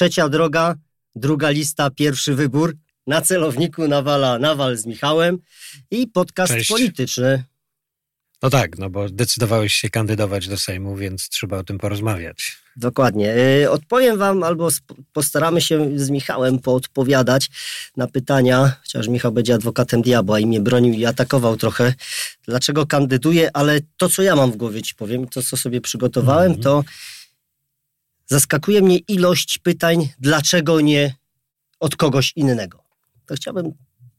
trzecia droga, druga lista, pierwszy wybór. Na celowniku Nawala Nawal z Michałem i podcast Cześć. polityczny. No tak, no bo zdecydowałeś się kandydować do Sejmu, więc trzeba o tym porozmawiać. Dokładnie. Y, Odpowiem Wam, albo postaramy się z Michałem poodpowiadać na pytania, chociaż Michał będzie adwokatem diabła i mnie bronił i atakował trochę, dlaczego kandyduję, ale to, co ja mam w głowie, Ci powiem, to, co sobie przygotowałem, Mhm. to zaskakuje mnie ilość pytań, dlaczego nie od kogoś innego. To chciałbym,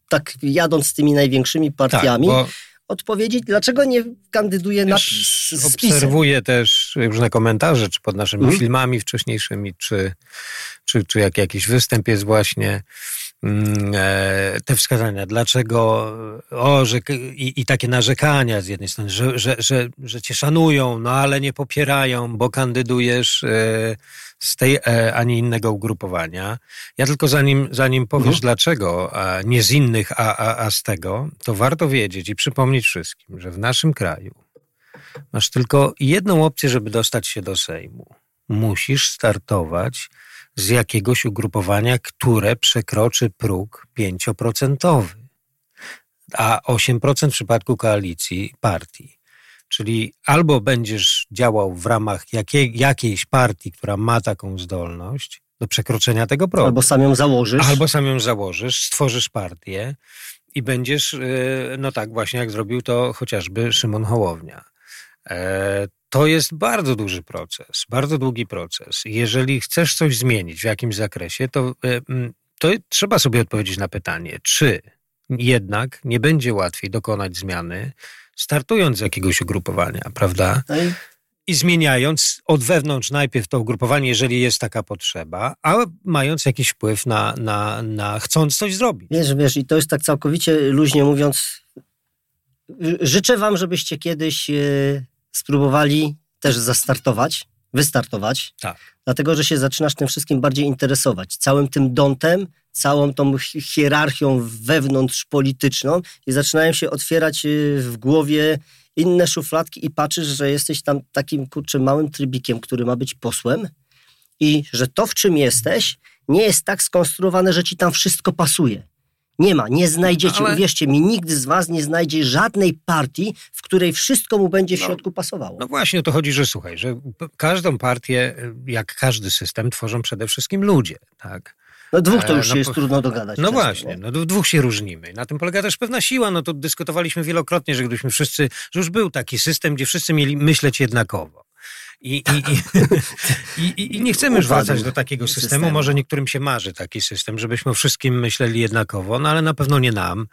tak jadąc z tymi największymi partiami, Tak, bo odpowiedzieć, dlaczego nie kandyduję na PiS obserwuję też różne komentarze, czy pod naszymi Mhm. filmami wcześniejszymi, czy, czy, czy jak jakiś występ jest właśnie. Mm, e, Te wskazania, dlaczego, o, że, i, i takie narzekania z jednej strony, że, że, że, że cię szanują, no ale nie popierają, bo kandydujesz e, z tej, e, a nie innego ugrupowania. Ja tylko zanim, zanim powiesz Mhm. dlaczego, a nie z innych, a, a, a z tego, to warto wiedzieć i przypomnieć wszystkim, że w naszym kraju masz tylko jedną opcję, żeby dostać się do Sejmu. Musisz startować z jakiegoś ugrupowania, które przekroczy próg 5%, a 8% w przypadku koalicji partii. Czyli albo będziesz działał w ramach jakiej, jakiejś partii, która ma taką zdolność do przekroczenia tego progu. Albo sam ją założysz. Albo sam ją założysz, stworzysz partię i będziesz, yy, no tak właśnie jak zrobił to chociażby Szymon Hołownia. To jest bardzo duży proces, bardzo długi proces. Jeżeli chcesz coś zmienić w jakimś zakresie, to, e, mm, to trzeba sobie odpowiedzieć na pytanie, czy jednak nie będzie łatwiej dokonać zmiany, startując z jakiegoś ugrupowania, prawda? No i zmieniając od wewnątrz najpierw to ugrupowanie, jeżeli jest taka potrzeba, a mając jakiś wpływ na, na, na chcąc coś zrobić. Wiesz, wiesz, i to jest tak całkowicie luźnie mówiąc. Życzę Wam, żebyście kiedyś e, spróbowali też zastartować, wystartować, Tak. dlatego że się zaczynasz tym wszystkim bardziej interesować. Całym tym dątem, całą tą hi- hierarchią wewnątrz polityczną i zaczynają się otwierać y, w głowie inne szufladki i patrzysz, że jesteś tam takim kurczę małym trybikiem, który ma być posłem i że to, w czym jesteś, nie jest tak skonstruowane, że ci tam wszystko pasuje. Nie ma, nie znajdziecie, Ale- uwierzcie mi, nikt z was nie znajdzie żadnej partii, w której wszystko mu będzie w No. środku pasowało. No właśnie o to chodzi, że słuchaj, że każdą partię, jak każdy system, tworzą przede wszystkim ludzie, tak? No dwóch to E, już no się jest po- trudno dogadać. No często, właśnie, nie? no w dwóch się różnimy. Na tym polega też pewna siła. No to dyskutowaliśmy wielokrotnie, że gdybyśmy wszyscy, że już był taki system, gdzie wszyscy mieli myśleć jednakowo. I, i, i, i, nie chcemy już wracać do takiego systemu. systemu. Może niektórym się marzy taki system, żebyśmy o wszystkim myśleli jednakowo, no ale na pewno nie nam.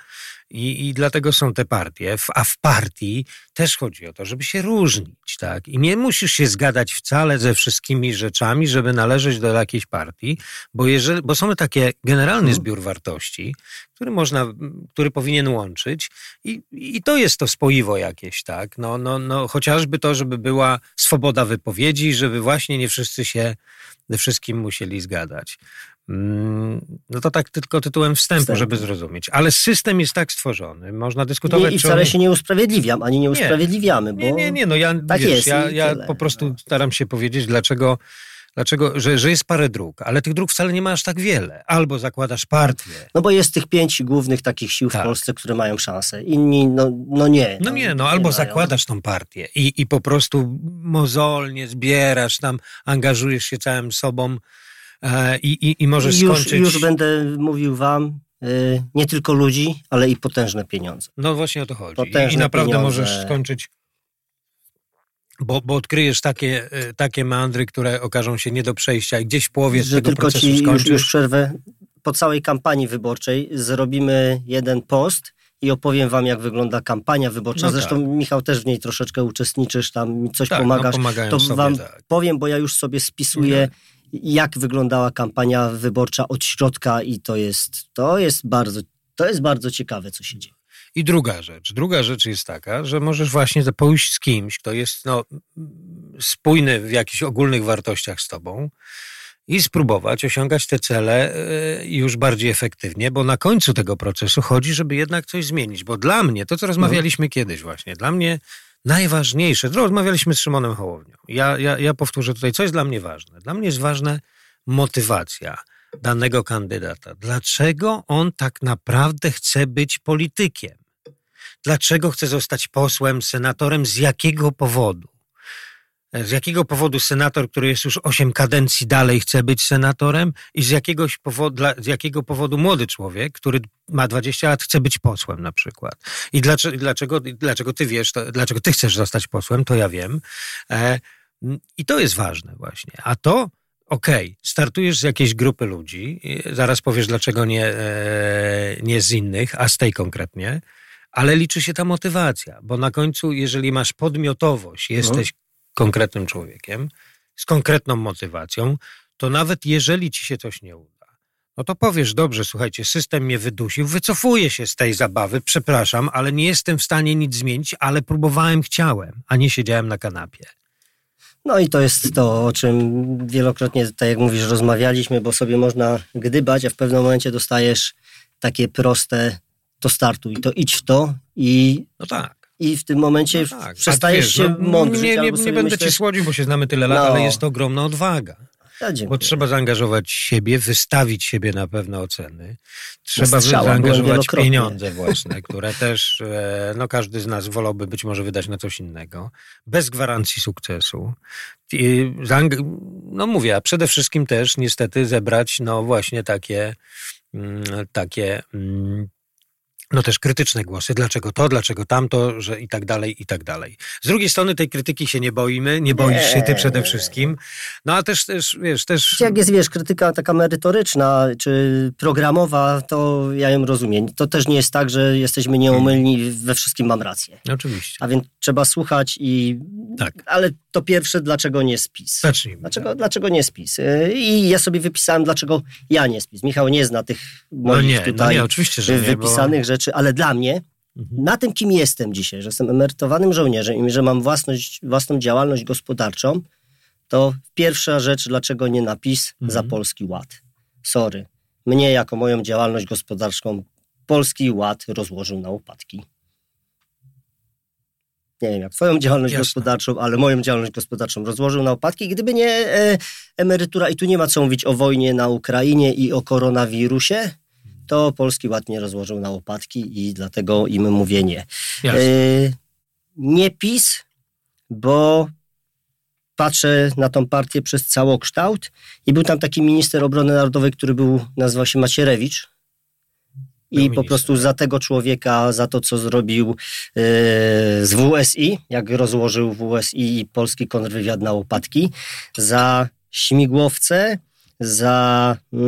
I, I dlatego są te partie. A w partii też chodzi o to, żeby się różnić, tak? I nie musisz się zgadać wcale ze wszystkimi rzeczami, żeby należeć do jakiejś partii, bo, jeżeli, bo są takie generalny Mhm. zbiór wartości, który można, który powinien łączyć i, i to jest to spoiwo jakieś, tak? No, no, no, chociażby to, żeby była swoboda wypowiedzi, żeby właśnie nie wszyscy się ze wszystkim musieli zgadać. Mm, No to tak tylko tytułem wstępu, Wstępu. żeby zrozumieć. Ale system jest tak stworzony, można dyskutować... Nie, I wcale on- się nie usprawiedliwiam, ani nie usprawiedliwiamy, bo nie, nie, nie, no ja, tak wiesz, jest ja, ja po prostu no. staram się powiedzieć, dlaczego, dlaczego że, że jest parę dróg, ale tych dróg wcale nie ma aż tak wiele. Albo zakładasz partię, No bo jest tych pięć głównych takich sił Tak. w Polsce, które mają szansę. Inni, no, no nie. No nie, no albo mają. zakładasz tą partię i, i po prostu mozolnie zbierasz tam, angażujesz się całym sobą i, i, i I już, skończyć... już będę mówił wam, y, nie tylko ludzi, ale i potężne pieniądze. No właśnie o to chodzi. I, Potężne I naprawdę pieniądze. możesz skończyć, bo, bo odkryjesz takie, e, takie meandry, które okażą się nie do przejścia i gdzieś w połowie że tego tylko procesu ci już, skończysz. już przerwę. Po całej kampanii wyborczej zrobimy jeden post i opowiem wam, jak wygląda kampania wyborcza. No Zresztą tak. Michał też w niej troszeczkę uczestniczysz, tam mi coś tak, pomagasz. No, to wam tak. powiem, bo ja już sobie spisuję, jak wyglądała kampania wyborcza od środka i to jest, to jest bardzo, to jest bardzo ciekawe, co się dzieje. I druga rzecz. Druga rzecz jest taka, że możesz właśnie pójść z kimś, kto jest no, spójny w jakichś ogólnych wartościach z tobą i spróbować osiągać te cele e, już bardziej efektywnie, bo na końcu tego procesu chodzi, żeby jednak coś zmienić. Bo dla mnie, to co rozmawialiśmy kiedyś właśnie, dla mnie najważniejsze, rozmawialiśmy z Szymonem Hołownią. Ja, ja, ja powtórzę tutaj, co jest dla mnie ważne. Dla mnie jest ważne motywacja danego kandydata. Dlaczego on tak naprawdę chce być politykiem? Dlaczego chce zostać posłem, senatorem? Z jakiego powodu? Z jakiego powodu senator, który jest już osiem kadencji dalej, chce być senatorem? I z, jakiegoś powodu, z jakiego powodu młody człowiek, który ma 20 lat, chce być posłem na przykład? I dlaczego, dlaczego, dlaczego ty wiesz, to, dlaczego ty chcesz zostać posłem, to ja wiem. E, I to jest ważne właśnie. A to, okej, okay, startujesz z jakiejś grupy ludzi, zaraz powiesz, dlaczego nie, e, nie z innych, a z tej konkretnie, ale liczy się ta motywacja, bo na końcu, jeżeli masz podmiotowość, jesteś no konkretnym człowiekiem, z konkretną motywacją, to nawet jeżeli ci się coś nie uda, no to powiesz, dobrze, słuchajcie, system mnie wydusił, wycofuję się z tej zabawy, przepraszam, ale nie jestem w stanie nic zmienić, ale próbowałem, chciałem, a nie siedziałem na kanapie. No i to jest to, o czym wielokrotnie, tak jak mówisz, rozmawialiśmy, bo sobie można gdybać, a w pewnym momencie dostajesz takie proste, to startuj, to idź w to i no tak i w tym momencie no tak. przestajesz wiesz, się no, mądrzyć. Nie, nie, nie będę ci słodził, bo się znamy tyle lat, no. ale jest to ogromna odwaga. Ja bo trzeba zaangażować siebie, wystawić siebie na pewne oceny. Trzeba zaangażować pieniądze własne, które też e, no, każdy z nas wolałby być może wydać na coś innego. Bez gwarancji sukcesu. I, no mówię, a przede wszystkim też niestety zebrać no właśnie takie mm, takie mm, no też krytyczne głosy, dlaczego to, dlaczego tamto, że i tak dalej, i tak dalej. Z drugiej strony tej krytyki się nie boimy, nie boisz nie. się ty przede wszystkim, no a też, też wiesz, też... Jak jest, wiesz, krytyka taka merytoryczna, czy programowa, to ja ją rozumiem. To też nie jest tak, że jesteśmy nieomylni, we wszystkim mam rację. Oczywiście. A więc trzeba słuchać i... Tak. Ale to pierwsze, dlaczego nie spis? Zacznijmy. Dlaczego, dlaczego nie spis? Y, I ja sobie wypisałem, dlaczego ja nie spis. Michał nie zna tych moich no nie, tutaj no nie, oczywiście, że wypisanych nie, bo... rzeczy, ale dla mnie, mhm. na tym, kim jestem dzisiaj, że jestem emerytowanym żołnierzem i że mam własność, własną działalność gospodarczą, to pierwsza rzecz, dlaczego nie napis mhm. za Polski Ład. Sorry. Mnie jako moją działalność gospodarczą Polski Ład rozłożył na upadki nie wiem, jak twoją działalność Jasne. gospodarczą, ale moją działalność gospodarczą rozłożył na opadki. Gdyby nie e, emerytura, i tu nie ma co mówić o wojnie na Ukrainie i o koronawirusie, to Polski Ład nie rozłożył na opadki i dlatego im mówię nie. E, nie PiS, bo patrzę na tą partię przez całokształt i był tam taki minister obrony narodowej, który był, nazywał się Macierewicz, i po prostu za tego człowieka, za to, co zrobił yy, z WSI, jak rozłożył WSI i polski kontrwywiad na łopatki, za śmigłowce, za yy,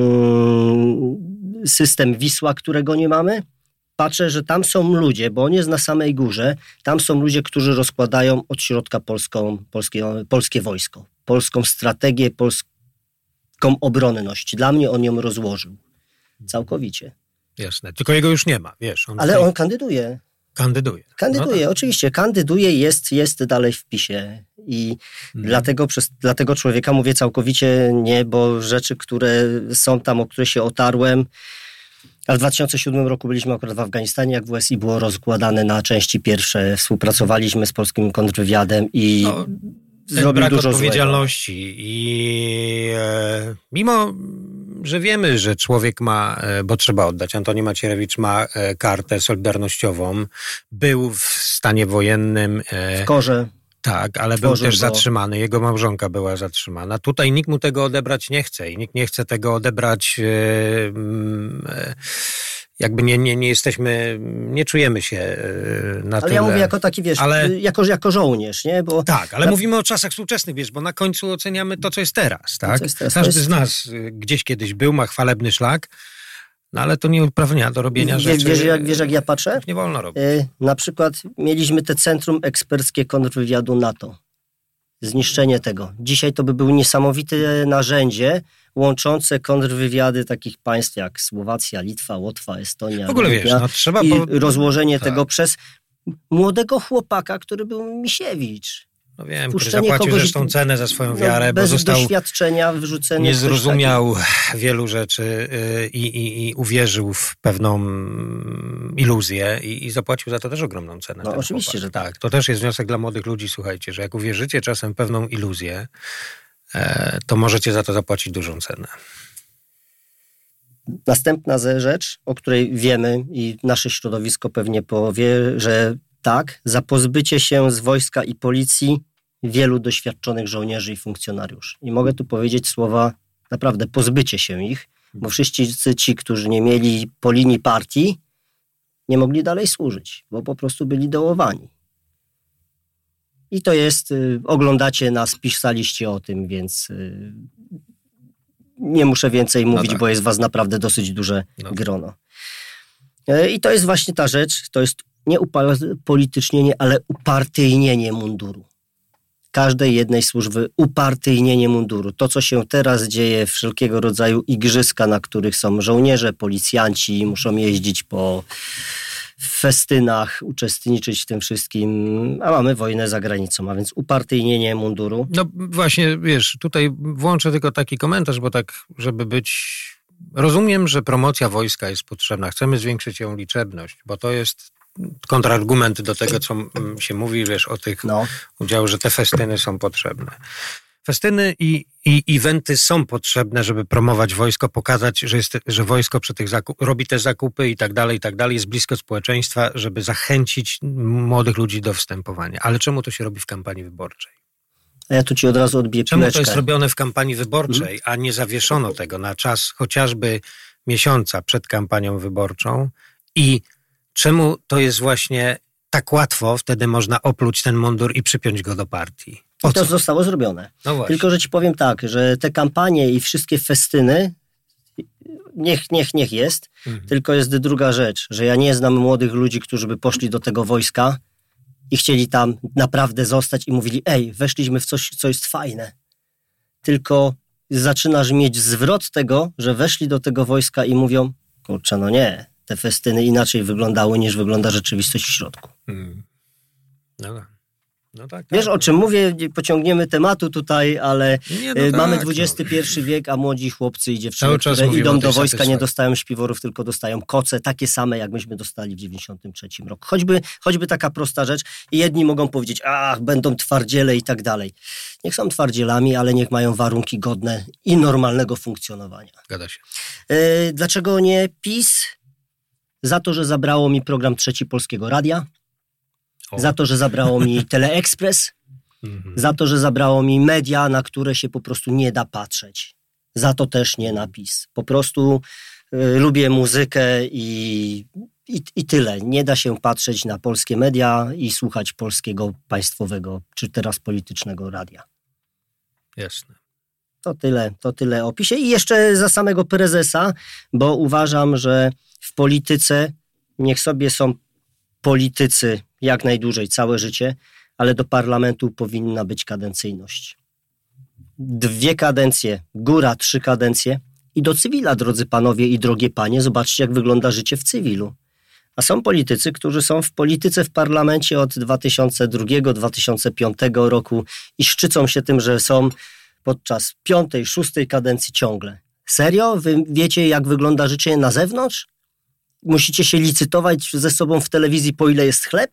system Wisła, którego nie mamy. Patrzę, że tam są ludzie, bo on jest na samej górze, tam są ludzie, którzy rozkładają od środka polską, polskie, polskie wojsko, polską strategię, polską obronność. Dla mnie on ją rozłożył. Całkowicie. Jasne, tylko jego już nie ma, wiesz. On Ale tutaj... on kandyduje. Kandyduje. Kandyduje, no tak. oczywiście. Kandyduje, jest, jest dalej w PiSie. I hmm. dlatego przez dla tego człowieka mówię całkowicie nie, bo rzeczy, które są tam, o które się otarłem, a w 2007 roku byliśmy akurat w Afganistanie, jak WSI było rozkładane na części pierwsze. Współpracowaliśmy z polskim kontrwywiadem i no, zrobił brak dużo odpowiedzialności. Złego. I e, mimo że wiemy, że człowiek ma, e, bo trzeba oddać, Antoni Macierewicz ma e, kartę solidarnościową, był w stanie wojennym. E, w korze. Tak, ale był też zatrzymany. Jego małżonka była zatrzymana. Tutaj nikt mu tego odebrać nie chce i nikt nie chce tego odebrać. Mm, jakby nie, nie, nie jesteśmy, nie czujemy się na ale tyle. Ale ja mówię jako taki, wiesz, ale... jako, jako żołnierz, nie? Bo tak, ale mówimy o czasach współczesnych, wiesz, bo na końcu oceniamy to, co jest teraz, tak? Jest teraz. Każdy jest... z nas y, gdzieś kiedyś był, ma chwalebny szlak, no ale to nie uprawnia do robienia wiesz, rzeczy. Wiesz jak, wiesz, jak ja patrzę? Nie wolno robić. Yy, na przykład mieliśmy te Centrum Eksperckie Kontrwywiadu NATO. Zniszczenie tego. Dzisiaj to by było niesamowite narzędzie, łączące kontrwywiady takich państw jak Słowacja, Litwa, Łotwa, Estonia. W ogóle wiesz, no, trzeba... I rozłożenie tak. tego przez młodego chłopaka, który był Misiewicz. No wiem, który zapłacił kogoś, zresztą cenę za swoją no, wiarę, no, bez bo został doświadczenia wyrzucenie. Nie zrozumiał wielu rzeczy y, i, i, i, uwierzył w pewną iluzję i, i, zapłacił za to też ogromną cenę. No oczywiście, chłopak. że tak. To też jest wniosek dla młodych ludzi, słuchajcie, że jak uwierzycie czasem pewną iluzję, to możecie za to zapłacić dużą cenę. Następna rzecz, o której wiemy i nasze środowisko pewnie powie, że tak, za pozbycie się z wojska i policji wielu doświadczonych żołnierzy i funkcjonariuszy. I mogę tu powiedzieć słowa naprawdę pozbycie się ich, bo wszyscy ci, którzy nie mieli po linii partii, nie mogli dalej służyć, bo po prostu byli dołowani. I to jest, y, oglądacie nas, pisaliście o tym, więc y, nie muszę więcej no mówić, no tak. bo jest was naprawdę dosyć duże no. grono. E, I to jest właśnie ta rzecz, to jest nie upolitycznienie, ale upartyjnienie munduru. Każdej jednej służby upartyjnienie munduru. To, co się teraz dzieje, wszelkiego rodzaju igrzyska, na których są żołnierze, policjanci, muszą jeździć po festynach, uczestniczyć w tym wszystkim, a mamy wojnę za granicą, a więc upartyjnienie munduru. No właśnie, wiesz, tutaj włączę tylko taki komentarz, bo tak, żeby być... Rozumiem, że promocja wojska jest potrzebna. Chcemy zwiększyć ją liczebność, bo to jest kontrargument do tego, co się mówi, wiesz, o tych no. udziałach, że te festyny są potrzebne. Festyny i, i eventy są potrzebne, żeby promować wojsko, pokazać, że, jest, że wojsko przy tych zakup, robi te zakupy i tak dalej, i tak dalej, jest blisko społeczeństwa, żeby zachęcić młodych ludzi do wstępowania. Ale czemu to się robi w kampanii wyborczej? A ja tu ci od razu odbiję Czemu piłeczkę. to jest robione w kampanii wyborczej, hmm. a nie zawieszono tego na czas chociażby miesiąca przed kampanią wyborczą i czemu to jest właśnie tak łatwo, wtedy można opluć ten mundur i przypiąć go do partii? I to zostało zrobione. No Tylko, że ci powiem tak, że te kampanie i wszystkie festyny, niech, niech, niech jest, mhm. tylko jest druga rzecz, że ja nie znam młodych ludzi, którzy by poszli do tego wojska i chcieli tam naprawdę zostać i mówili, ej, weszliśmy w coś, co jest fajne. Tylko zaczynasz mieć zwrot tego, że weszli do tego wojska i mówią, kurczę, no nie, te festyny inaczej wyglądały niż wygląda rzeczywistość w środku. No tak. No tak, Wiesz tak, o czym mówię, pociągniemy tematu tutaj, ale nie, no e, mamy tak, XXI no. wiek, a młodzi chłopcy i dziewczyny, które idą do wojska, nie dostają śpiworów, tylko dostają koce, takie same jak myśmy dostali w 93 roku. Choćby, choćby taka prosta rzecz i jedni mogą powiedzieć, ach, będą twardziele i tak dalej. Niech są twardzielami, ale niech mają warunki godne i normalnego funkcjonowania. Zgadza się. E, dlaczego nie PiS? Za to, że zabrało mi program Trzeci Polskiego Radia, za to, że zabrało mi Teleexpress, mhm. za to, że zabrało mi media, na które się po prostu nie da patrzeć. Za to też nie napis. Po prostu y, lubię muzykę i, i, i tyle. Nie da się patrzeć na polskie media i słuchać polskiego państwowego, czy teraz politycznego radia. Jasne. To tyle, to tyle o PiSie. I jeszcze za samego prezesa, bo uważam, że w polityce niech sobie są politycy jak najdłużej, całe życie, ale do parlamentu powinna być kadencyjność. Dwie kadencje, góra trzy kadencje i do cywila, drodzy panowie i drogie panie, zobaczcie, jak wygląda życie w cywilu. A są politycy, którzy są w polityce w parlamencie od 2002-2005 roku i szczycą się tym, że są podczas piątej, szóstej kadencji ciągle. Serio? Wy wiecie, jak wygląda życie na zewnątrz? Musicie się licytować ze sobą w telewizji, po ile jest chleb?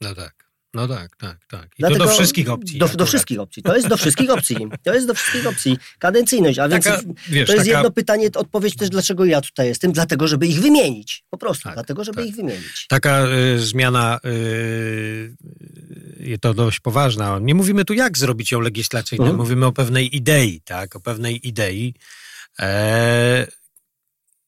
No tak. No tak, tak, tak. I Dlatego to do wszystkich opcji. Do, do, wszystkich opcji. To jest do wszystkich opcji. To jest do wszystkich opcji. Kadencyjność. A więc taka, wiesz, to jest taka... jedno pytanie, odpowiedź też, dlaczego ja tutaj jestem. Dlatego, żeby ich wymienić. Po prostu. Tak, dlatego, żeby tak. ich wymienić. Taka y, zmiana y, to dość poważna. Nie mówimy tu, jak zrobić ją legislacyjną. Mhm. Mówimy o pewnej idei, tak? O pewnej idei. E,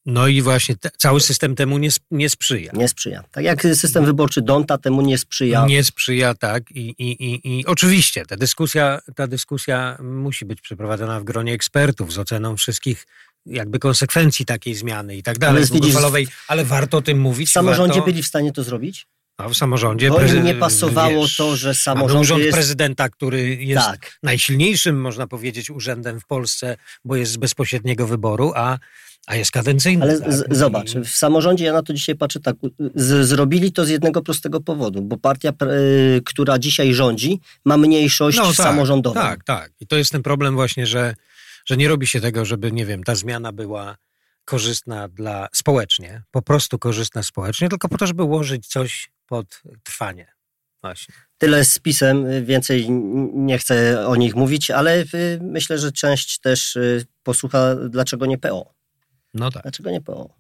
no i właśnie te, cały system temu nie, nie sprzyja. Nie sprzyja. Tak jak system wyborczy Donta temu nie sprzyja. Nie sprzyja, tak. I, i, i, i oczywiście ta dyskusja, ta dyskusja musi być przeprowadzona w gronie ekspertów z oceną wszystkich jakby konsekwencji takiej zmiany i tak dalej, ale, długofalowej, ale warto o tym mówić. W samorządzie warto... byli w stanie to zrobić? No, w samorządzie. Bo nie pasowało wiesz, to, że samorząd. Urząd jest... prezydenta, który jest tak. najsilniejszym, można powiedzieć, urzędem w Polsce, bo jest z bezpośredniego wyboru, a a jest kadencyjny. Ale tak? z, zobacz, w samorządzie ja na to dzisiaj patrzę tak, z, zrobili to z jednego prostego powodu, bo partia, y, która dzisiaj rządzi, ma mniejszość no, tak, samorządową. Tak, tak. I to jest ten problem właśnie, że, że nie robi się tego, żeby, nie wiem, ta zmiana była korzystna dla społecznie, po prostu korzystna społecznie, tylko po to, żeby ułożyć coś pod trwanie. Właśnie. Tyle z pisem, więcej nie chcę o nich mówić, ale y, myślę, że część też y, posłucha, dlaczego nie PO. No tak. Dlaczego nie PO?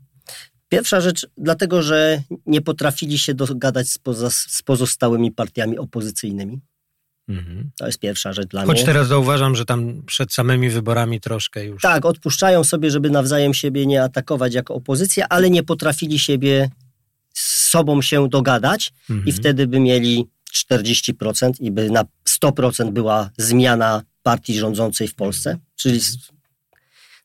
Pierwsza rzecz, dlatego, że nie potrafili się dogadać z, poza, z pozostałymi partiami opozycyjnymi. Mhm. To jest pierwsza rzecz dla Choć mnie. Choć teraz zauważam, że tam przed samymi wyborami troszkę już. Tak, odpuszczają sobie, żeby nawzajem siebie nie atakować jako opozycja, ale nie potrafili siebie z sobą się dogadać mhm. i wtedy by mieli 40% i by na 100% była zmiana partii rządzącej w Polsce, czyli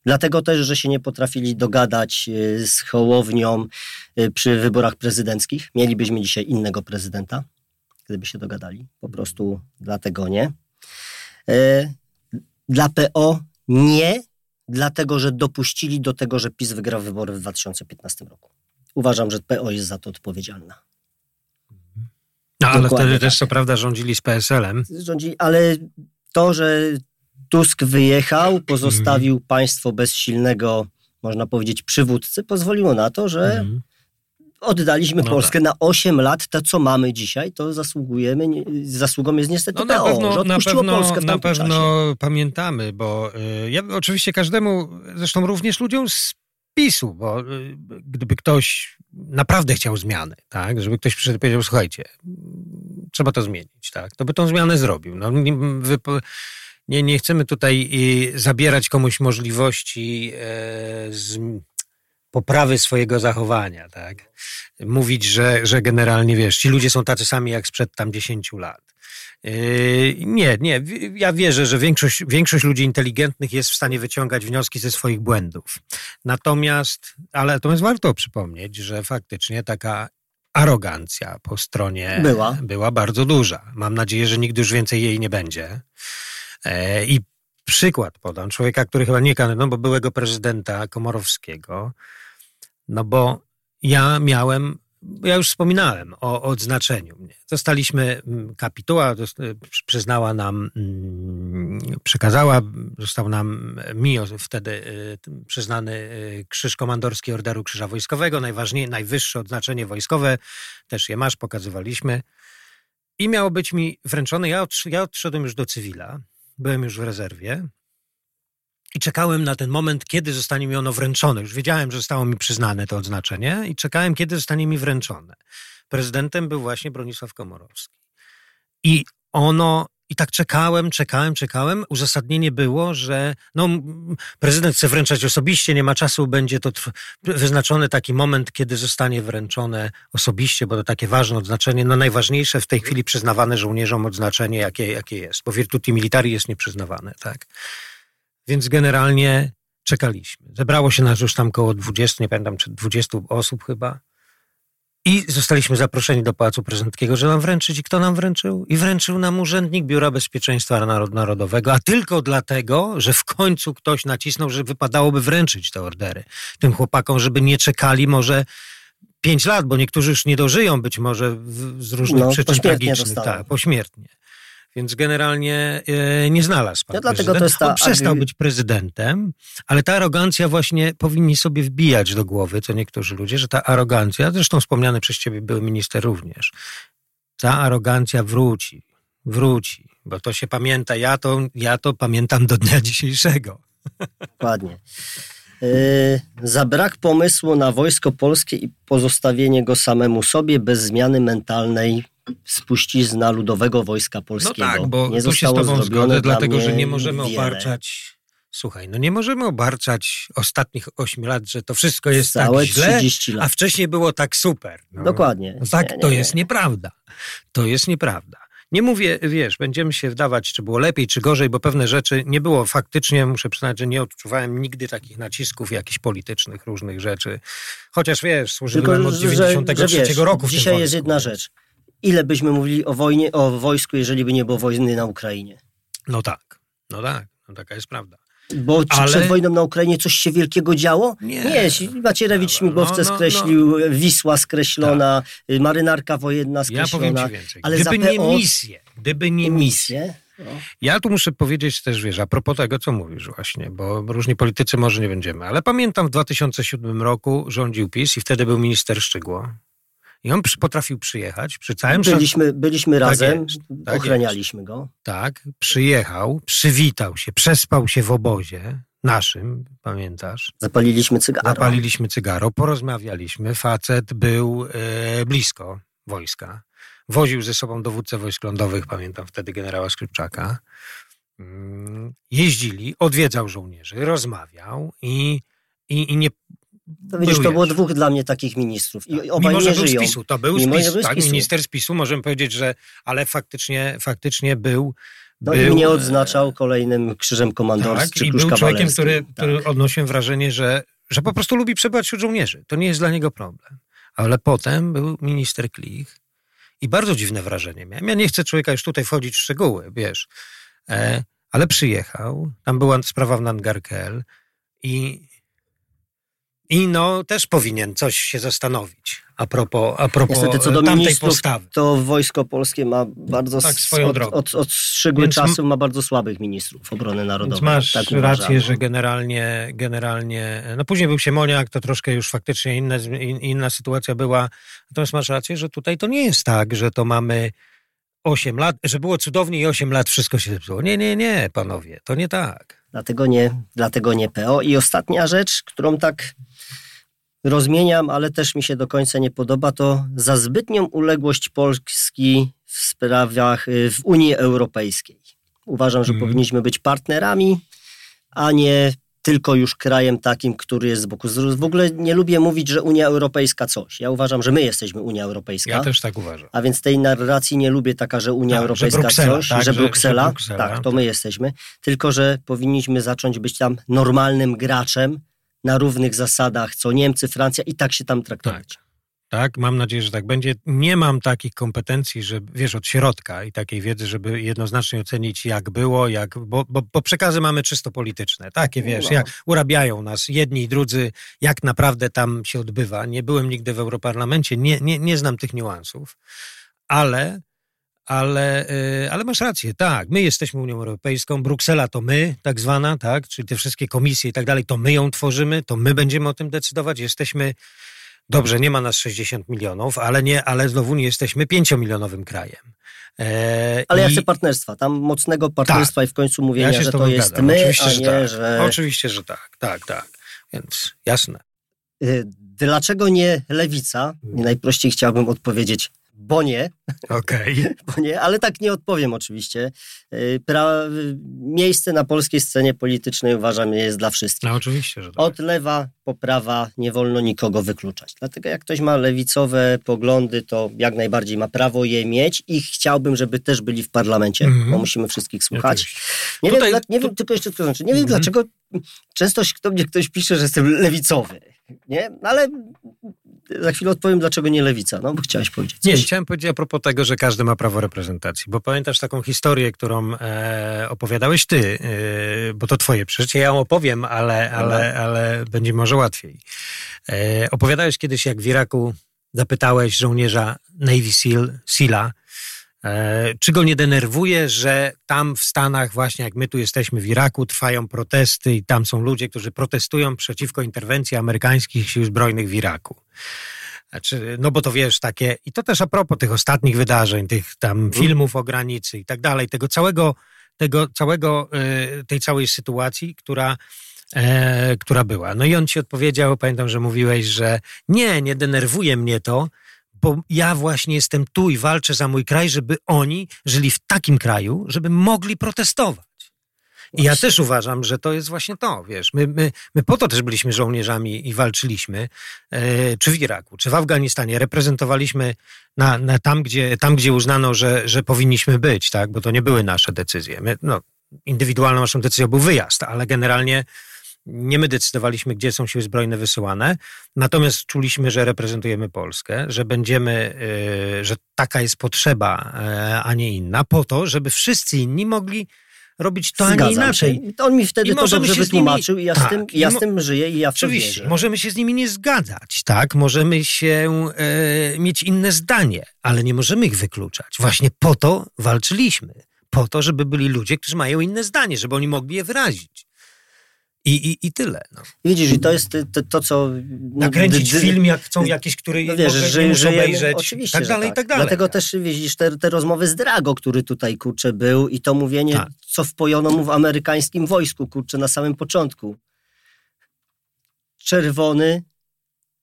Dlatego też, że się nie potrafili dogadać e, z Hołownią e, przy wyborach prezydenckich. Mielibyśmy dzisiaj innego prezydenta, gdyby się dogadali. Po prostu dlatego nie. E, dla PO nie, dlatego że dopuścili do tego, że PiS wygrał wybory w 2015 roku. Uważam, że PO jest za to odpowiedzialna. No, ale Dokładnie wtedy tak. też co prawda rządzili z PSL-em. Rządzili, ale to, że Tusk wyjechał, pozostawił mm. państwo bez silnego, można powiedzieć, przywódcy, pozwoliło na to, że mm. oddaliśmy no Polskę tak. na 8 lat. To, co mamy dzisiaj, to zasługujemy, zasługą jest niestety no, na PO, pewno, że na pewno, Na pewno pamiętamy, bo y, ja oczywiście każdemu, zresztą również ludziom z PiSu, bo y, gdyby ktoś naprawdę chciał zmiany, tak, żeby ktoś przyszedł i powiedział, słuchajcie, trzeba to zmienić, tak, to by tą zmianę zrobił. No, wy, nie, nie chcemy tutaj y, zabierać komuś możliwości e, z poprawy swojego zachowania, tak? Mówić, że, że generalnie, wiesz, ci ludzie są tacy sami jak sprzed tam 10 lat. Yy, nie, nie. Ja wierzę, że większość, większość ludzi inteligentnych jest w stanie wyciągać wnioski ze swoich błędów. Natomiast, ale natomiast warto przypomnieć, że faktycznie taka arogancja po stronie była, była bardzo duża. Mam nadzieję, że nigdy już więcej jej nie będzie. E, I przykład podam człowieka, który chyba nie kandydował, bo byłego prezydenta Komorowskiego, no bo ja miałem, ja już wspominałem o, odznaczeniu mnie. Dostaliśmy mm, kapituła, przyznała nam, mm, przekazała, został nam mi wtedy y, przyznany Krzyż Komandorski Orderu Krzyża Wojskowego, najważniejsze, najwyższe odznaczenie wojskowe, też je masz, pokazywaliśmy. I miało być mi wręczone, ja, ja odszedłem już do cywila, byłem już w rezerwie i czekałem na ten moment, kiedy zostanie mi ono wręczone. Już wiedziałem, że zostało mi przyznane to odznaczenie i czekałem, kiedy zostanie mi wręczone. Prezydentem był właśnie Bronisław Komorowski. I ono i tak czekałem, czekałem, czekałem. Uzasadnienie było, że no, prezydent chce wręczać osobiście, nie ma czasu, będzie to wyznaczony taki moment, kiedy zostanie wręczone osobiście, bo to takie ważne odznaczenie, no najważniejsze w tej chwili przyznawane żołnierzom odznaczenie, jakie, jakie jest, bo Virtuti Militari jest nieprzyznawane, tak. Więc generalnie czekaliśmy. Zebrało się nas już tam około 20, nie pamiętam, czy 20 osób chyba. I zostaliśmy zaproszeni do Pałacu Prezydenckiego, że nam wręczyć. I kto nam wręczył? I wręczył nam urzędnik Biura Bezpieczeństwa Narodowego, a tylko dlatego, że w końcu ktoś nacisnął, że wypadałoby wręczyć te ordery tym chłopakom, żeby nie czekali może pięć lat, bo niektórzy już nie dożyją być może z różnych no, przyczyn tragicznych. Tak, pośmiertnie. Więc generalnie e, nie znalazł pan no, dlatego to jest ta... On przestał być prezydentem, ale ta arogancja właśnie powinni sobie wbijać do głowy, co niektórzy ludzie, że ta arogancja, zresztą wspomniany przez ciebie były minister również, ta arogancja wróci, wróci, bo to się pamięta, ja to, ja to pamiętam do dnia dzisiejszego. Dokładnie. Yy, za brak pomysłu na wojsko polskie i pozostawienie go samemu sobie bez zmiany mentalnej spuścizna Ludowego Wojska Polskiego. No tak, bo nie tu się z tobą zgodzę, dlatego że nie możemy wiele. obarczać Słuchaj, no nie możemy obarczać ostatnich ośmiu lat, że to wszystko jest tak Całe tak źle, a wcześniej było tak super. No, Dokładnie. No tak, nie, nie, to jest nieprawda. To jest nieprawda. Nie mówię, wiesz, będziemy się wdawać, czy było lepiej, czy gorzej, bo pewne rzeczy nie było faktycznie, muszę przyznać, że nie odczuwałem nigdy takich nacisków jakichś politycznych, różnych rzeczy. Chociaż wiesz, służyłem Tylko, od 93 roku. Dzisiaj jest jedna rzecz ile byśmy mówili o wojnie, o wojsku, jeżeli by nie było wojny na Ukrainie. No tak, no tak, no taka jest prawda. Bo czy Ale... przed wojną na Ukrainie coś się wielkiego działo? Nie. Nie, Macierewicz śmigłowce no, no, skreślił, no. Wisła skreślona, tak. marynarka wojenna skreślona. Ja powiem ci więcej. Ale gdyby nie misje, gdyby nie misje, no. Ja tu muszę powiedzieć też, wiesz, a propos tego, co mówisz właśnie, bo różni politycy może nie będziemy, ale pamiętam w 2007 roku rządził PiS i wtedy był minister Szczygło I on przy, potrafił przyjechać przy całym Byliśmy, byliśmy tak razem, jest, tak ochranialiśmy go. Tak, przyjechał, przywitał się, przespał się w obozie naszym, pamiętasz? Zapaliliśmy cygaro. Zapaliliśmy cygaro, porozmawialiśmy. Facet był e, blisko wojska. Woził ze sobą dowódcę wojsk lądowych, pamiętam wtedy generała Skrzypczaka. Mm, jeździli, odwiedzał żołnierzy, rozmawiał i, i, i nie to widzisz, to było dwóch dla mnie takich ministrów. I obaj Mimo, że był żyją. z PiSu, to był Mimo, z tak, minister z PiSu, możemy powiedzieć, że ale faktycznie, faktycznie był no był, i mnie odznaczał kolejnym krzyżem komandorskim. Tak, i był człowiekiem, który, tak. który odnosiłem wrażenie, że, że po prostu lubi przebywać wśród żołnierzy. To nie jest dla niego problem. Ale potem był minister Klich i bardzo dziwne wrażenie miałem. Ja nie chcę człowieka już tutaj wchodzić w szczegóły, wiesz. E, ale przyjechał, tam była sprawa w Nangarkel i i no też powinien coś się zastanowić a propos, a propos Niestety, co do tamtej postawy. To Wojsko Polskie ma bardzo tak, swoją od, drogą. Od, od czasu ma bardzo słabych ministrów obrony narodowej. Więc masz tak rację, że generalnie, generalnie, no później był Siemoniak, to troszkę już faktycznie inna, inna sytuacja była. Natomiast masz rację, że tutaj to nie jest tak, że to mamy 8 lat, że było cudownie i 8 lat wszystko się zepsuło. Nie, nie, nie, panowie, to nie tak. Dlatego nie, dlatego nie PO. I ostatnia rzecz, którą tak rozmieniam, ale też mi się do końca nie podoba, to za zbytnią uległość Polski w sprawach y, w Unii Europejskiej. Uważam, że mm. powinniśmy być partnerami, a nie tylko już krajem takim, który jest z boku. W ogóle nie lubię mówić, że Unia Europejska coś. Ja uważam, że my jesteśmy Unia Europejska. Ja też tak uważam. A więc tej narracji nie lubię taka, że Unia tak, Europejska że Bruksela, coś, tak, że, Bruksela, że, że Bruksela, tak, to my jesteśmy. Tylko, że powinniśmy zacząć być tam normalnym graczem, na równych zasadach, co Niemcy, Francja i tak się tam traktować. Tak. Tak, mam nadzieję, że tak będzie. Nie mam takich kompetencji, że wiesz, od środka i takiej wiedzy, żeby jednoznacznie ocenić, jak było, jak, bo, bo, bo przekazy mamy czysto polityczne. Takie wiesz, no. jak urabiają nas jedni i drudzy, jak naprawdę tam się odbywa. Nie byłem nigdy w Europarlamencie, nie, nie, nie znam tych niuansów, ale ale, y, ale masz rację, tak, my jesteśmy Unią Europejską, Bruksela to my, tak zwana, tak, czyli te wszystkie komisje i tak dalej, to my ją tworzymy, to my będziemy o tym decydować, jesteśmy, dobrze, nie ma nas 60 milionów, ale nie, ale znowu nie jesteśmy pięciomilionowym krajem. E, ale i... ja chcę partnerstwa, tam mocnego partnerstwa tak. i w końcu mówienia, ja że to jest my, Oczywiście, a nie, że, tak. że... Oczywiście, że tak, tak, tak, więc jasne. Y, dlaczego nie lewica? Najprościej chciałbym odpowiedzieć bo nie. Okej. Okay. bo nie, ale tak nie odpowiem oczywiście. Y, pra, miejsce na polskiej scenie politycznej uważam jest dla wszystkich. No oczywiście, że tak. Od lewa po prawa nie wolno nikogo wykluczać. Dlatego jak ktoś ma lewicowe poglądy, to jak najbardziej ma prawo je mieć i chciałbym, żeby też byli w parlamencie, mm -hmm. bo musimy wszystkich słuchać. Nie, Tutaj, wiem, nie to... wiem, tylko jeszcze to znaczy, nie wiem mm -hmm. dlaczego często do mnie ktoś pisze, że jestem lewicowy. Nie? No ale za chwilę odpowiem, dlaczego nie lewica, no bo chciałeś powiedzieć. Coś. Nie, chciałem powiedzieć a propos tego, że każdy ma prawo reprezentacji, bo pamiętasz taką historię, którą e, opowiadałeś ty, e, bo to twoje przeżycie, ja ją opowiem, ale, ale, ale będzie może łatwiej. E, opowiadałeś kiedyś, jak w Iraku zapytałeś żołnierza Navy SEAL, SEALa, E, czy go nie denerwuje, że tam w Stanach, właśnie jak my tu jesteśmy w Iraku, trwają protesty i tam są ludzie, którzy protestują przeciwko interwencji amerykańskich sił zbrojnych w Iraku? Znaczy, no bo to wiesz, takie, i to też a propos tych ostatnich wydarzeń, tych tam mhm. filmów o granicy i tak dalej, tego całego, tego całego, e, tej całej sytuacji, która, e, która była. No i on ci odpowiedział, pamiętam, że mówiłeś, że nie, nie denerwuje mnie to, bo ja właśnie jestem tu i walczę za mój kraj, żeby oni żyli w takim kraju, żeby mogli protestować. I ja też uważam, że to jest właśnie to, wiesz, my, my, my po to też byliśmy żołnierzami i walczyliśmy, e, czy w Iraku, czy w Afganistanie, reprezentowaliśmy na, na tam, gdzie, tam, gdzie uznano, że, że powinniśmy być, tak, bo to nie były nasze decyzje. My, no, indywidualną naszą decyzją był wyjazd, ale generalnie nie my decydowaliśmy, gdzie są siły zbrojne wysyłane, natomiast czuliśmy, że reprezentujemy Polskę, że będziemy, e, że taka jest potrzeba, e, a nie inna, po to, żeby wszyscy inni mogli robić to, Zgadzam a nie inaczej. Się. On mi wtedy I to dobrze wytłumaczył nimi, i ja, tak, z tym, ja z tym żyję i ja w Oczywiście, wierzę. możemy się z nimi nie zgadzać, tak? Możemy się e, mieć inne zdanie, ale nie możemy ich wykluczać. Właśnie po to walczyliśmy. Po to, żeby byli ludzie, którzy mają inne zdanie, żeby oni mogli je wyrazić. I, i, i tyle. No. Widzisz, i to jest to, to co... Nakręcić no, film, jak chcą jakiś, który no wiesz, że, nie żyjemy, obejrzeć, oczywiście, tak dalej, tak. i tak dalej. Dlatego też, widzisz, te, te rozmowy z Drago, który tutaj, kurczę, był i to mówienie, tak. co wpojono mu w amerykańskim wojsku, kurczę, na samym początku. Czerwony,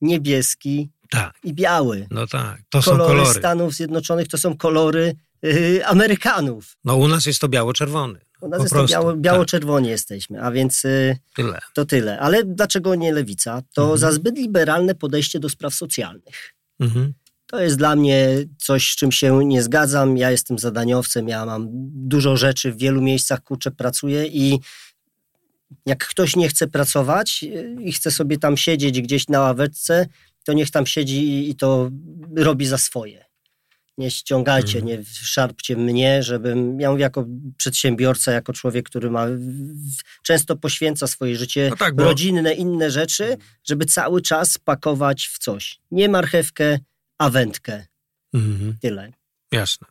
niebieski tak. i biały. No tak, to kolory są kolory. Stanów Zjednoczonych to są kolory yy, Amerykanów. No u nas jest to biało-czerwony. U nas jest prostu, biało, biało-czerwoni tak. jesteśmy, a więc yy, tyle. to tyle. Ale dlaczego nie lewica? To mhm. za zbyt liberalne podejście do spraw socjalnych. Mhm. To jest dla mnie coś, z czym się nie zgadzam. Ja jestem zadaniowcem, ja mam dużo rzeczy, w wielu miejscach kurczę pracuję i jak ktoś nie chce pracować y, i chce sobie tam siedzieć gdzieś na ławeczce, to niech tam siedzi i to robi za swoje. Nie ściągajcie, mhm. nie szarpcie mnie, żebym, ja mówię jako przedsiębiorca, jako człowiek, który ma, często poświęca swoje życie, no tak, bo... rodzinne, inne rzeczy, mhm. żeby cały czas pakować w coś. Nie marchewkę, a wędkę. Mhm. Tyle. Jasne.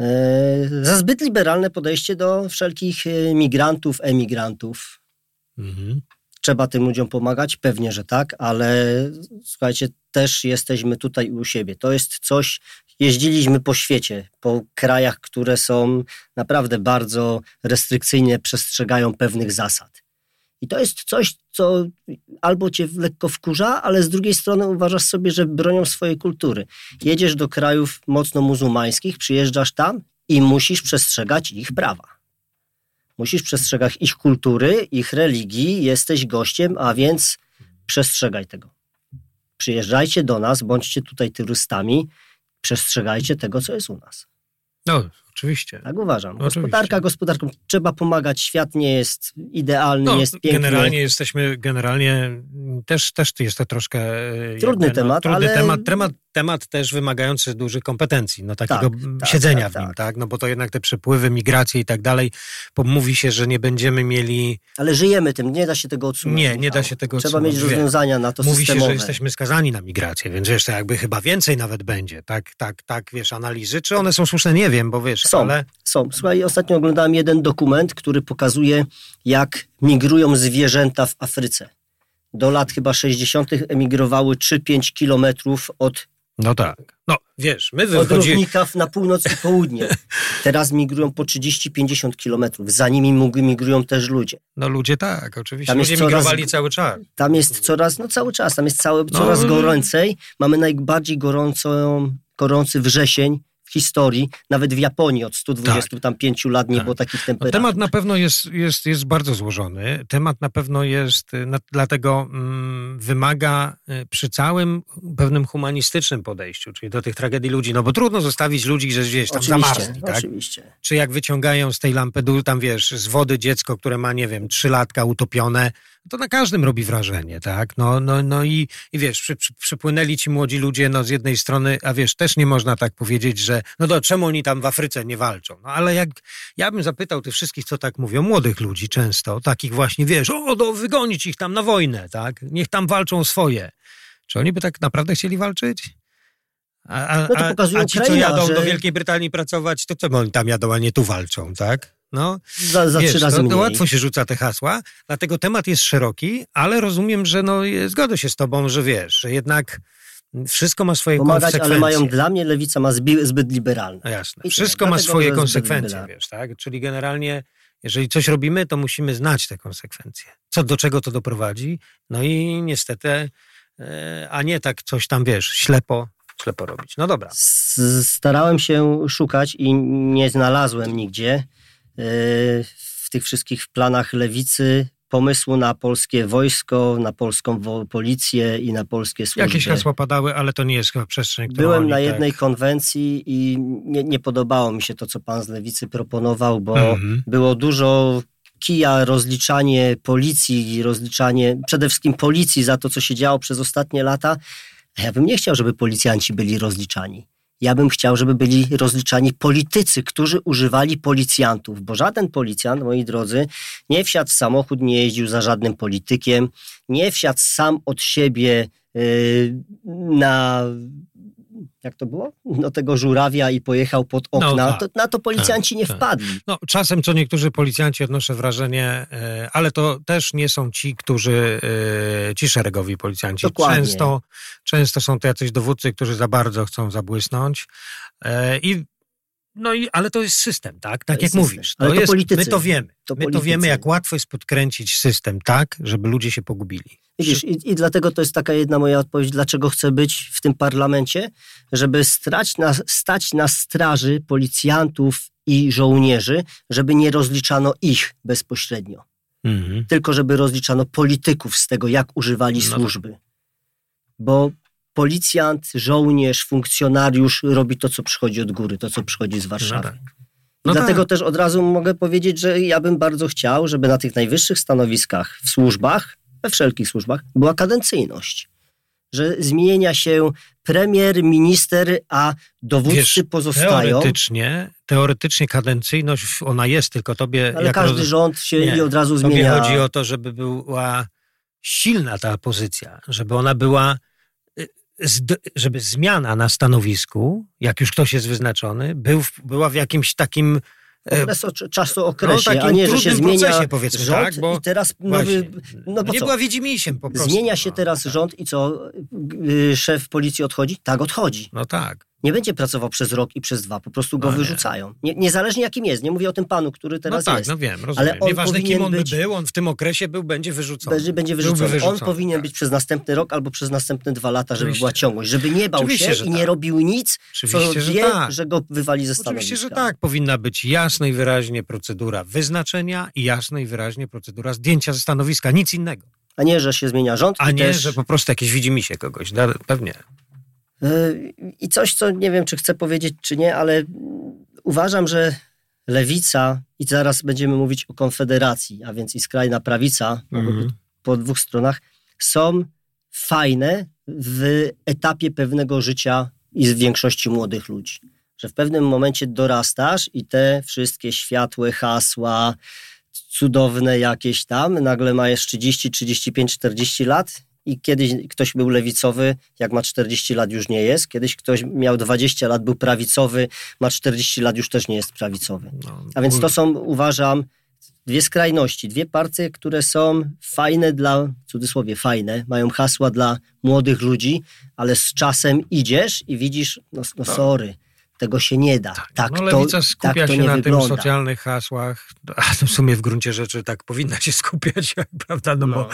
E, za zbyt liberalne podejście do wszelkich e, migrantów, emigrantów. Mhm. Trzeba tym ludziom pomagać? Pewnie, że tak, ale słuchajcie, też jesteśmy tutaj u siebie. To jest coś, jeździliśmy po świecie, po krajach, które są naprawdę bardzo restrykcyjnie przestrzegają pewnych zasad. I to jest coś, co albo cię lekko wkurza, ale z drugiej strony uważasz sobie, że bronią swojej kultury. Jedziesz do krajów mocno muzułmańskich, przyjeżdżasz tam i musisz przestrzegać ich prawa. Musisz przestrzegać ich kultury, ich religii, jesteś gościem, a więc przestrzegaj tego. Przyjeżdżajcie do nas, bądźcie tutaj turystami, przestrzegajcie tego, co jest u nas. No, Oczywiście. Tak uważam. Gospodarka gospodarką. Trzeba pomagać. Świat nie jest idealny, no, jest piękny. Generalnie jesteśmy, generalnie też, też jest to troszkę... E, Trudny jakby, no, temat, trudny ale... temat, temat, temat też wymagający dużych kompetencji, no takiego tak, tak siedzenia tak, w nim, tak. tak. No bo to jednak te przepływy, migracje i tak dalej, mówi się, że nie będziemy mieli... Ale żyjemy tym, nie da się tego odsunąć. Nie, nie da się tego Trzeba odsunąć. mieć rozwiązania na to Mówi systemowe. się, że jesteśmy skazani na migrację, więc to jakby chyba więcej nawet będzie, tak, tak, tak, wiesz, analizy, czy one są słuszne, nie wiem, bo wiesz, są, ale... Są, Słuchaj, ostatnio oglądałem jeden dokument, który pokazuje, jak migrują zwierzęta w Afryce. Do lat chyba 60. emigrowały 3-5 kilometrów od no tak. No wiesz, my wychodzi... Od na północ i południe. Teraz migrują po 30-50 kilometrów. Za nimi migrują też ludzie. No ludzie tak, oczywiście. Tam ludzie coraz, migrowali cały czas. Tam jest coraz, no cały czas, tam jest cały, coraz no, gorącej. Mamy najbardziej gorącą, gorący wrzesień historii, nawet w Japonii od 125 tak. lat nie tak. było takich temperatur. No, temat na pewno jest, jest, jest bardzo złożony. Temat na pewno jest, na, dlatego mm, wymaga y, przy całym pewnym humanistycznym podejściu, czyli do tych tragedii ludzi, no bo trudno zostawić ludzi, że gdzieś tam oczywiście, zamarzli, tak? Oczywiście. Czy jak wyciągają z tej lampy, tam wiesz, z wody dziecko, które ma, nie wiem, trzylatka utopione, to na każdym robi wrażenie, tak? No, no, no i, i wiesz, przy, przy, przypłynęli ci młodzi ludzie, no z jednej strony, a wiesz, też nie można tak powiedzieć, że no to czemu oni tam w Afryce nie walczą? No ale jak, ja bym zapytał tych wszystkich, co tak mówią, młodych ludzi często, takich właśnie, wiesz, o, do, wygonić ich tam na wojnę, tak? Niech tam walczą swoje. Czy oni by tak naprawdę chcieli walczyć? A, a, no a, a ci, co jadą że... do Wielkiej Brytanii pracować, to co oni tam jadą, a nie tu walczą, tak? No, za, za wiesz, trzy razy to, to łatwo się rzuca te hasła, dlatego temat jest szeroki, ale rozumiem, że no, zgodzę się z tobą, że wiesz, że jednak wszystko ma swoje Pomagać, konsekwencje. ale mają dla mnie lewica ma zbyt liberalne. No jasne. I wszystko ma swoje konsekwencje, wiesz, tak? Czyli generalnie jeżeli coś robimy, to musimy znać te konsekwencje. Co do czego to doprowadzi? No i niestety, e, a nie tak coś tam, wiesz, ślepo, ślepo robić. No dobra. Starałem się szukać i nie znalazłem nigdzie w tych wszystkich planach lewicy pomysłu na polskie wojsko, na polską policję i na polskie służby. Jakieś hasła padały, ale to nie jest chyba przestrzeń, którą Byłem na tak- jednej tak... konwencji i nie, nie, podobało mi się to, co pan z lewicy proponował, bo mhm. było dużo kija, rozliczanie policji, rozliczanie przede wszystkim policji za to, co się działo przez ostatnie lata. A ja bym nie chciał, żeby policjanci byli rozliczani. Ja bym chciał, żeby byli rozliczani politycy, którzy używali policjantów, bo żaden policjant, moi drodzy, nie wsiadł w samochód, nie jeździł za żadnym politykiem, nie wsiadł sam od siebie yy, na jak to było? No tego żurawia i pojechał pod okna, No, tak. to, na to policjanci nie tak. wpadli. No, czasem co niektórzy policjanci odnoszę wrażenie, e, ale to też nie są ci, którzy, e, ci szeregowi policjanci. Dokładnie. Często, często są to jacyś dowódcy, którzy za bardzo chcą zabłysnąć. E, I, no i, ale to jest system, tak? Tak To jak system. mówisz. To jest, politycy. My to wiemy. To my to politycy. wiemy, jak łatwo jest podkręcić system tak, żeby ludzie się pogubili. Widzisz, i, i dlatego to jest taka jedna moja odpowiedź, dlaczego chcę być w tym parlamencie, żeby strać na, stać na straży policjantów i żołnierzy, żeby nie rozliczano ich bezpośrednio, Mhm. tylko żeby rozliczano polityków z tego, jak używali No tak. służby. Bo policjant, żołnierz, funkcjonariusz robi to, co przychodzi od góry, to, co przychodzi z Warszawy. tak. No dlatego tak. też od razu mogę powiedzieć, że ja bym bardzo chciał, żeby na tych najwyższych stanowiskach w służbach, we wszelkich służbach, była kadencyjność. Że zmienia się premier, minister, a dowódcy Wiesz, pozostają. Teoretycznie, teoretycznie kadencyjność, ona jest, tylko tobie... Ale każdy roz- rząd się Nie, i od razu Tobie zmienia. chodzi o to, żeby była silna ta pozycja, żeby ona była, żeby zmiana na stanowisku, jak już ktoś jest wyznaczony, był, w- była w jakimś takim e, Okres, o- czasookresie, No, a nie, że się zmienia procesie, powiedzmy, rząd tak, bo i teraz nowy... No bo nie co? była Wiedźmisiem po prostu. Zmienia się no, teraz rząd i co? Y, Szef policji odchodzi? Tak, odchodzi. No tak. Nie będzie pracował przez rok i przez dwa, po prostu go No nie. wyrzucają. Nie, niezależnie jakim jest, nie mówię o tym panu, który teraz no tak, jest. no wiem, rozumiem. on Nieważne kim on by być- był, on w tym okresie był, będzie wyrzucony. Będzie, będzie Byłby wyrzucony. On wyrzucony, powinien tak. być przez następny rok albo przez następne dwa lata, żeby Oczywiście. była ciągłość, żeby nie bał Oczywiście, się i nie tak. robił nic, Oczywiście, co że wie, tak. że go wywali ze stanowiska. Oczywiście, że tak. Powinna być jasno i wyraźnie procedura wyznaczenia i jasno i wyraźnie procedura zdjęcia ze stanowiska. Nic innego. A nie, że się zmienia rząd A nie, też... że po prostu jakieś widzi się kogoś. Pewnie. I coś, co nie wiem, czy chcę powiedzieć, czy nie, ale uważam, że lewica, i zaraz będziemy mówić o konfederacji, a więc i skrajna prawica, Mhm. po dwóch stronach, są fajne w etapie pewnego życia i z większości młodych ludzi. Że w pewnym momencie dorastasz i te wszystkie światłe hasła, cudowne jakieś tam, nagle masz 30, 35, 40 lat i kiedyś ktoś był lewicowy, jak ma 40 lat już nie jest, kiedyś ktoś miał 20 lat, był prawicowy, ma 40 lat już też nie jest prawicowy. No, A więc to są, uważam, dwie skrajności, dwie partie, które są fajne dla, w cudzysłowie fajne, mają hasła dla młodych ludzi, ale z czasem idziesz i widzisz, no, no Tak. sorry, tego się nie da. Tak, no, to, lewica skupia tak to się nie na wygląda. tym socjalnych hasłach, a to w sumie w gruncie rzeczy tak powinna się skupiać, prawda? No, bo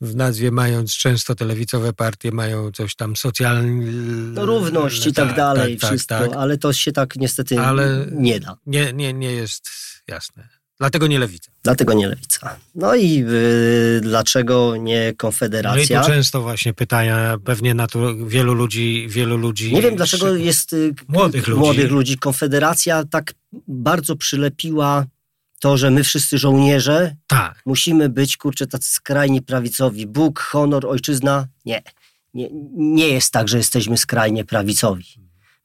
w nazwie mając często te lewicowe partie mają coś tam socjalne. No, równość i tak, dalej, tak, wszystko, tak. ale to się tak niestety Ale- nie da. Nie, nie, nie jest jasne. Dlatego nie lewica. Dlatego nie lewica. No i yy, dlaczego nie No i konfederacja? tu często właśnie pytania, pewnie na to wielu ludzi, wielu ludzi. Nie wiem, dlaczego jest y, k- Młodych ludzi. młodych ludzi. Konfederacja tak bardzo przylepiła to, że my wszyscy żołnierze Tak. musimy być, kurczę, tacy skrajnie prawicowi. Bóg, honor, ojczyzna. Nie. Nie, nie jest tak, że jesteśmy skrajnie prawicowi.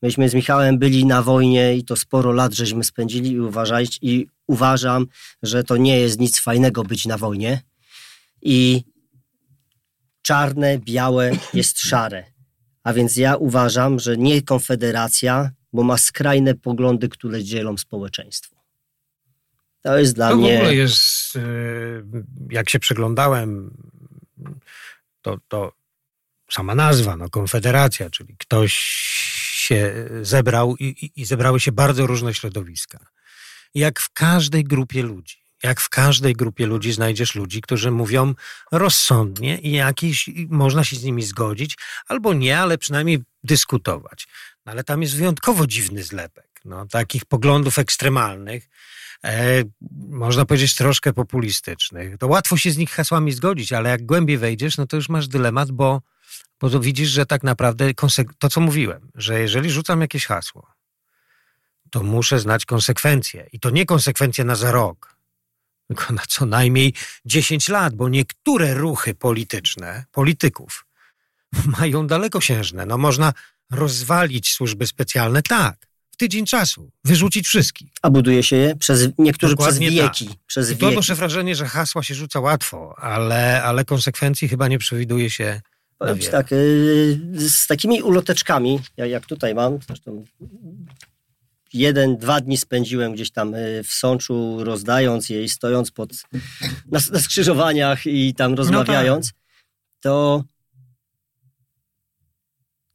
Myśmy z Michałem byli na wojnie i to sporo lat żeśmy spędzili i, uważajcie, i uważam, że to nie jest nic fajnego być na wojnie. I czarne, białe jest szare. A więc ja uważam, że nie Konfederacja, bo ma skrajne poglądy, które dzielą społeczeństwo. To jest dla To w mnie... ogóle jest, e, jak się przeglądałem, to, to sama nazwa, no, Konfederacja, czyli ktoś się zebrał i, i, i zebrały się bardzo różne środowiska. Jak w każdej grupie ludzi, jak w każdej grupie ludzi znajdziesz ludzi, którzy mówią rozsądnie i jakiś, można się z nimi zgodzić, albo nie, ale przynajmniej dyskutować. No, ale tam jest wyjątkowo dziwny zlepek, no, takich poglądów ekstremalnych, e, można powiedzieć troszkę populistycznych. To łatwo się z nich hasłami zgodzić, ale jak głębiej wejdziesz, no to już masz dylemat, bo, bo widzisz, że tak naprawdę to, co mówiłem, że jeżeli rzucam jakieś hasło, to muszę znać konsekwencje. I to nie konsekwencje na za rok, tylko na co najmniej 10 lat, bo niektóre ruchy polityczne, polityków, mają dalekosiężne. No można rozwalić służby specjalne, tak, w tydzień czasu, wyrzucić wszystkich. A buduje się je przez niektórzy Dokładnie przez wieki. Przez I to odnoszę wrażenie, że hasła się rzuca łatwo, ale, ale konsekwencji chyba nie przewiduje się Powiem tak, y, z takimi uloteczkami, jak tutaj mam, zresztą jeden, dwa dni spędziłem gdzieś tam y, w Sączu, rozdając je i stojąc pod, na, na skrzyżowaniach i tam no rozmawiając, no tak. to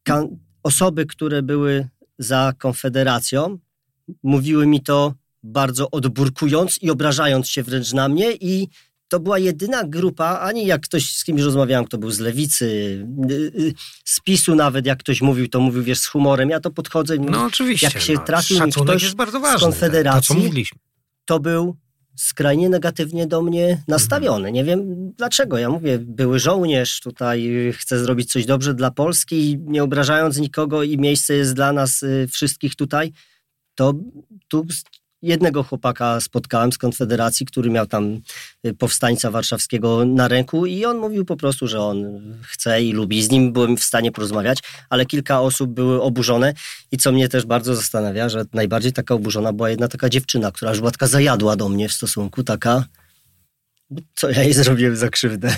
kan, osoby, które były za Konfederacją, mówiły mi to bardzo odburkując i obrażając się wręcz na mnie i to była jedyna grupa, ani jak ktoś z kimś rozmawiałem, kto był z lewicy, y, y, z PiSu nawet, jak ktoś mówił, to mówił, wiesz, z humorem. Ja to podchodzę. No oczywiście. Jak się no, trafił mi ktoś jest bardzo ważny, z Konfederacji, to, to był skrajnie negatywnie do mnie nastawiony. Mhm. Nie wiem dlaczego. Ja mówię, były żołnierz, tutaj chce zrobić coś dobrze dla Polski, nie obrażając nikogo i miejsce jest dla nas y, wszystkich tutaj. To tu jednego chłopaka spotkałem z Konfederacji, który miał tam y, powstańca warszawskiego na ręku i on mówił po prostu, że on chce i lubi. Z nim byłem w stanie porozmawiać, ale kilka osób były oburzone i co mnie też bardzo zastanawia, że najbardziej taka oburzona była jedna taka dziewczyna, która już była taka zajadła do mnie w stosunku, taka co ja jej zrobiłem za krzywdę?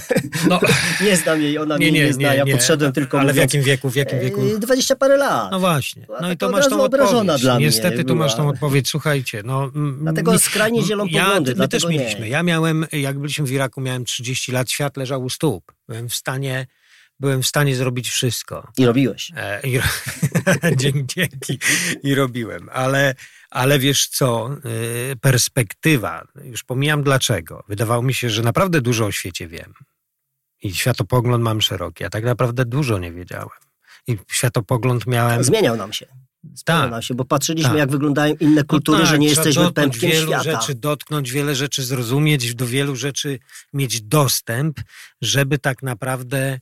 No. nie znam jej, ona nie, mnie nie, nie zna, nie, ja podszedłem tylko Ale mówiąc, w jakim wieku, w jakim wieku? 20 parę lat. No właśnie. No i to masz tą odpowiedź. Dla Niestety mnie, tu masz tą odpowiedź, słuchajcie. No, dlatego mi, skrajnie zielą ja, poglądy. My też mieliśmy. Nie. Ja miałem, jak byliśmy w Iraku, miałem 30 lat, świat leżał u stóp. Byłem w stanie byłem w stanie zrobić wszystko. I robiłeś. E, i, dzięki, dzięki. I robiłem. Ale, ale wiesz co, y, perspektywa, już pomijam dlaczego. Wydawało mi się, że naprawdę dużo o świecie wiem. I światopogląd mam szeroki, a tak naprawdę dużo nie wiedziałem. I światopogląd miałem... Zmieniał nam się. Tak. Nam się, bo patrzyliśmy, tak. jak wyglądają inne no kultury, no tak, że nie jesteśmy pępkiem wielu świata. rzeczy dotknąć, wiele rzeczy zrozumieć, do wielu rzeczy mieć dostęp, żeby tak naprawdę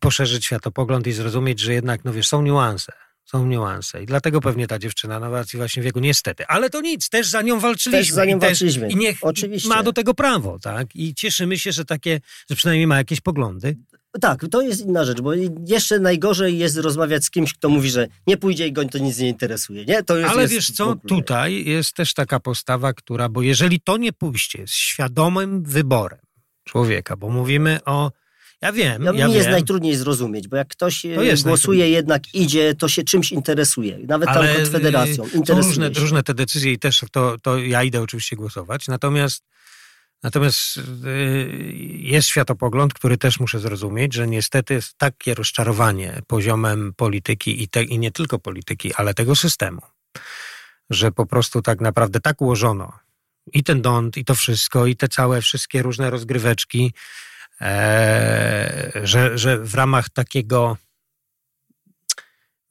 poszerzyć światopogląd i zrozumieć, że jednak, no wiesz, są niuanse. Są niuanse. I dlatego pewnie ta dziewczyna na racji właśnie wieku, niestety. Ale to nic, też za nią walczyliśmy. Też za nią I walczyliśmy. I niech Oczywiście. ma do tego prawo, tak? I cieszymy się, że takie, że przynajmniej ma jakieś poglądy. Tak, to jest inna rzecz, bo jeszcze najgorzej jest rozmawiać z kimś, kto mówi, że nie pójdzie i goń, to nic nie interesuje. Nie? To jest, Ale jest wiesz co, tutaj jest też taka postawa, która, bo jeżeli to nie pójście z świadomym wyborem człowieka, bo mówimy o ja wiem. Ja, mi ja jest wiem. najtrudniej zrozumieć, bo jak ktoś e, głosuje, jednak idzie, to się czymś interesuje. Nawet Ale tam Konfederacją. Y, są różne, różne te decyzje i też to, to ja idę oczywiście głosować. Natomiast Natomiast y, jest światopogląd, który też muszę zrozumieć, że niestety jest takie rozczarowanie poziomem polityki i, te, i nie tylko polityki, ale tego systemu, że po prostu tak naprawdę tak ułożono i ten dąd, i to wszystko, i te całe wszystkie różne rozgryweczki, że, że w ramach takiego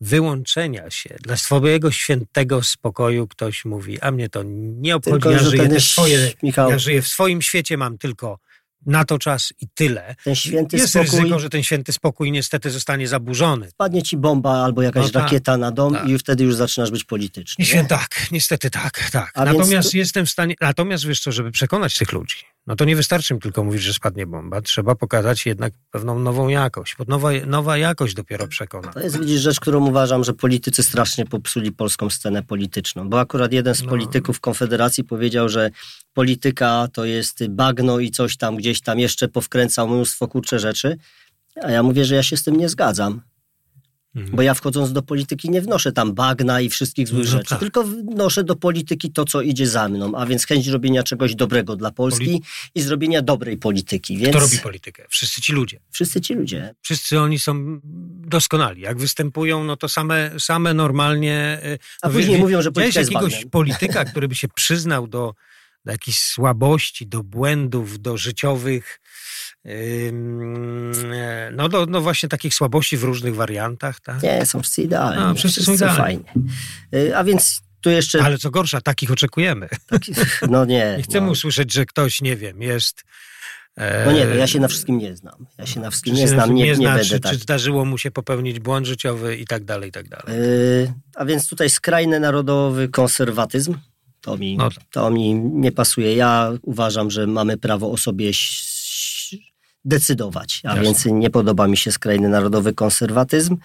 wyłączenia się dla swojego świętego spokoju ktoś mówi, a mnie to nie obchodzi, tylko, ja, żyję swoje, ja żyję w swoim świecie, mam tylko na to czas i tyle. Ten święty Jest spokój, ryzyko, że ten święty spokój niestety zostanie zaburzony. Spadnie ci bomba albo jakaś no tak, rakieta na dom tak. i wtedy już zaczynasz być polityczny. Nie? Tak, niestety tak, tak. A natomiast to... jestem w stanie, natomiast wiesz co, żeby przekonać tych ludzi, no to nie wystarczy im tylko mówić, że spadnie bomba. Trzeba pokazać jednak pewną nową jakość, bo nowa, nowa jakość dopiero przekona. To jest, widzisz, rzecz, którą uważam, że politycy strasznie popsuli polską scenę polityczną, bo akurat jeden z no. polityków Konfederacji powiedział, że polityka to jest bagno i coś tam gdzieś tam jeszcze powkręcał mnóstwo kurcze rzeczy, a ja mówię, że ja się z tym nie zgadzam. Mhm. Bo ja wchodząc do polityki nie wnoszę tam bagna i wszystkich złych no, rzeczy, tak. tylko wnoszę do polityki to, co idzie za mną, a więc chęć robienia czegoś dobrego dla Polski Poli... i zrobienia dobrej polityki. Więc... Kto robi politykę? Wszyscy ci ludzie. Wszyscy ci ludzie. Wszyscy oni są doskonali. Jak występują, no to same, same normalnie... Y, a no, później wie, mówią, że polityka jest jakiegoś polityka, który by się przyznał do, do jakichś słabości, do błędów, do życiowych no, no, no właśnie takich słabości w różnych wariantach. Tak? Nie, są wszyscy idealni. No, wszyscy, są idealni. fajnie. Y, a więc tu jeszcze... Ale co gorsza, takich oczekujemy. no nie. Nie chcemy no. usłyszeć, że ktoś, nie wiem, jest... No nie, no ja się na wszystkim nie znam. Ja się na wszystkim nie znam, nie, nie, nie będę czy, tak. Czy zdarzyło mu się popełnić błąd życiowy i tak dalej, i tak dalej. Yy, a więc tutaj skrajny narodowy konserwatyzm, to mi, no. to mi nie pasuje. Ja uważam, że mamy prawo o sobie decydować, a Jasne. więc nie podoba mi się skrajny narodowy konserwatyzm,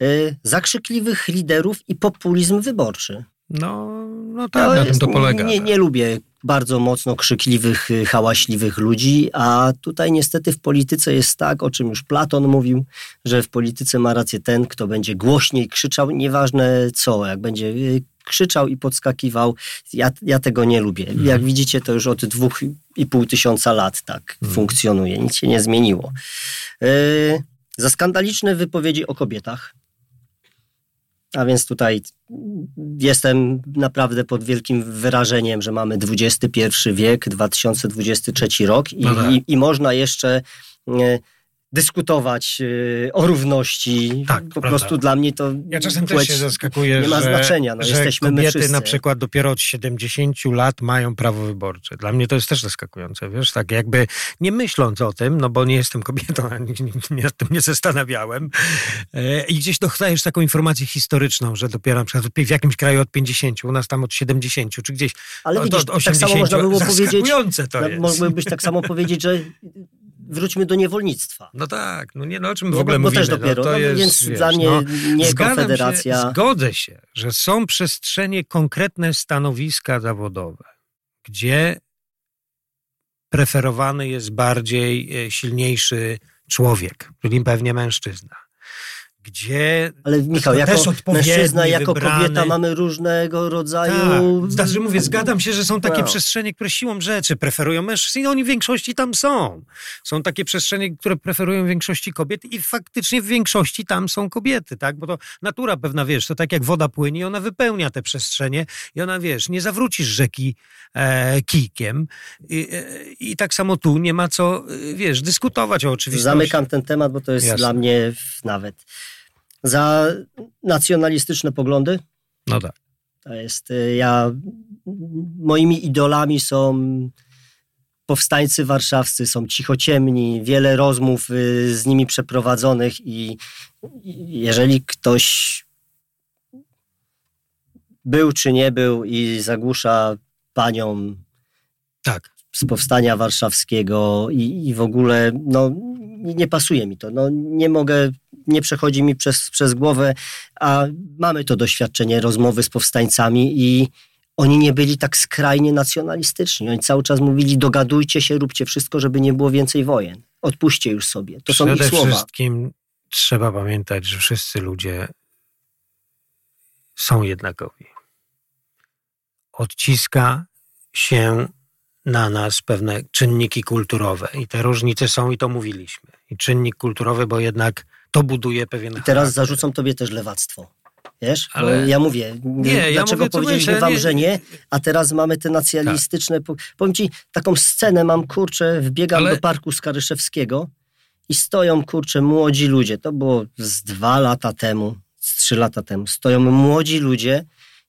yy, zakrzykliwych liderów i populizm wyborczy. No, no tak, to na tym to polega. Nie, nie lubię bardzo mocno krzykliwych, y, hałaśliwych ludzi, a tutaj niestety w polityce jest tak, o czym już Platon mówił, że w polityce ma rację ten, kto będzie głośniej krzyczał, nieważne co, jak będzie y, krzyczał i podskakiwał. Ja, ja tego nie lubię. Mhm. Jak widzicie, to już od dwóch i pół tysiąca lat tak mhm. funkcjonuje. Nic się nie zmieniło. Yy, za skandaliczne wypowiedzi o kobietach a więc tutaj jestem naprawdę pod wielkim wyrażeniem, że mamy XXI wiek, 2023 rok i, no tak. i, i można jeszcze e, dyskutować y, o równości. Tak, po prawda. prostu dla mnie to. Ja czasem też się zaskakuję, nie ma że, znaczenia. No, że jesteśmy kobiety na przykład dopiero od 70 lat mają prawo wyborcze. Dla mnie to jest też zaskakujące, wiesz, tak jakby nie myśląc o tym, no bo nie jestem kobietą, nie, nad tym nie zastanawiałem. E, I gdzieś dostajesz taką informację historyczną, że dopiero na przykład w jakimś kraju od 50, u nas tam od 70, czy gdzieś Ale widzisz, od 80. Tak samo można było powiedzieć, to jest. Mógłbyś tak samo powiedzieć, że wróćmy do niewolnictwa. No tak, no nie, no o czym w ogóle bo, bo mówimy? też dopiero, no, to no, jest, więc wiesz, dla mnie no, nie konfederacja. Się, zgodzę się, że są przestrzenie, konkretne stanowiska zawodowe, gdzie preferowany jest bardziej e, silniejszy człowiek, czyli pewnie mężczyzna gdzie Ale Michał, jako mężczyzna, jako wybrany. kobieta mamy różnego rodzaju... Tak. Znaczy mówię, zgadzam się, że są takie no. przestrzenie, które siłą rzeczy preferują mężczyzn i oni w większości tam są. Są takie przestrzenie, które preferują większości kobiet i faktycznie w większości tam są kobiety, tak? Bo to natura pewna, wiesz, to tak jak woda płynie i ona wypełnia te przestrzenie i ona, wiesz, nie zawrócisz rzeki e, kijkiem I, e, I, tak samo tu nie ma co, e, wiesz, dyskutować o oczywistości. Zamykam ten temat, bo to jest Jasne. dla mnie nawet za nacjonalistyczne poglądy. No tak. To jest, y, ja, moimi idolami są powstańcy warszawscy, są cichociemni, wiele rozmów y, z nimi przeprowadzonych i jeżeli ktoś był czy nie był i zagłusza panią tak. Z powstania warszawskiego i, i w ogóle no, nie pasuje mi to. No, nie mogę nie przechodzi mi przez, przez głowę, a mamy to doświadczenie rozmowy z powstańcami i oni nie byli tak skrajnie nacjonalistyczni. Oni cały czas mówili, dogadujcie się, róbcie wszystko, żeby nie było więcej wojen. Odpuśćcie już sobie. To Przede są ich słowa. Przede wszystkim trzeba pamiętać, że wszyscy ludzie są jednakowi. Odciska się na nas pewne czynniki kulturowe i te różnice są i to mówiliśmy. I czynnik kulturowy, bo jednak to buduje pewien I teraz charakter. zarzucą tobie też lewactwo. Wiesz? Ale... ja mówię, nie, dlaczego ja powiedzieliśmy wam, nie... że nie, a teraz mamy te nacjonalistyczne... Tak. Powiem ci, taką scenę mam, kurczę, wbiegam Ale... do parku Skaryszewskiego i stoją, kurczę, młodzi ludzie. To było z dwa lata temu, z trzy lata temu. Stoją młodzi ludzie,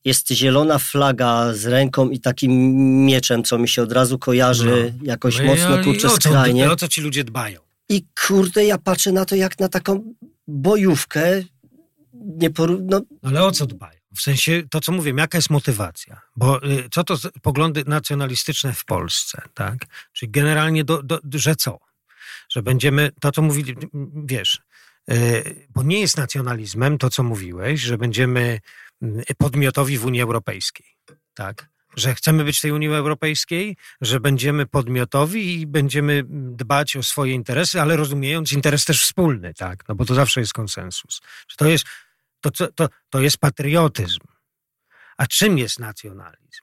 jest zielona flaga z ręką i takim mieczem, co mi się od razu kojarzy no. jakoś no mocno, kurczę, skrajnie. O co ci ludzie dbają? I kurde, ja patrzę na to jak na taką bojówkę. Nie no. Ale o co dbają? W sensie to, co mówię, jaka jest motywacja? Bo y, co to poglądy nacjonalistyczne w Polsce, tak? Czyli generalnie, do, do, że co? Że będziemy, to co mówili, wiesz, y, bo nie jest nacjonalizmem to, co mówiłeś, że będziemy podmiotowi w Unii Europejskiej, tak? że chcemy być w tej Unii Europejskiej, że będziemy podmiotowi i będziemy dbać o swoje interesy, ale rozumiejąc interes też wspólny, tak? No bo to zawsze jest konsensus. To jest, to, to, to jest patriotyzm. A czym jest nacjonalizm?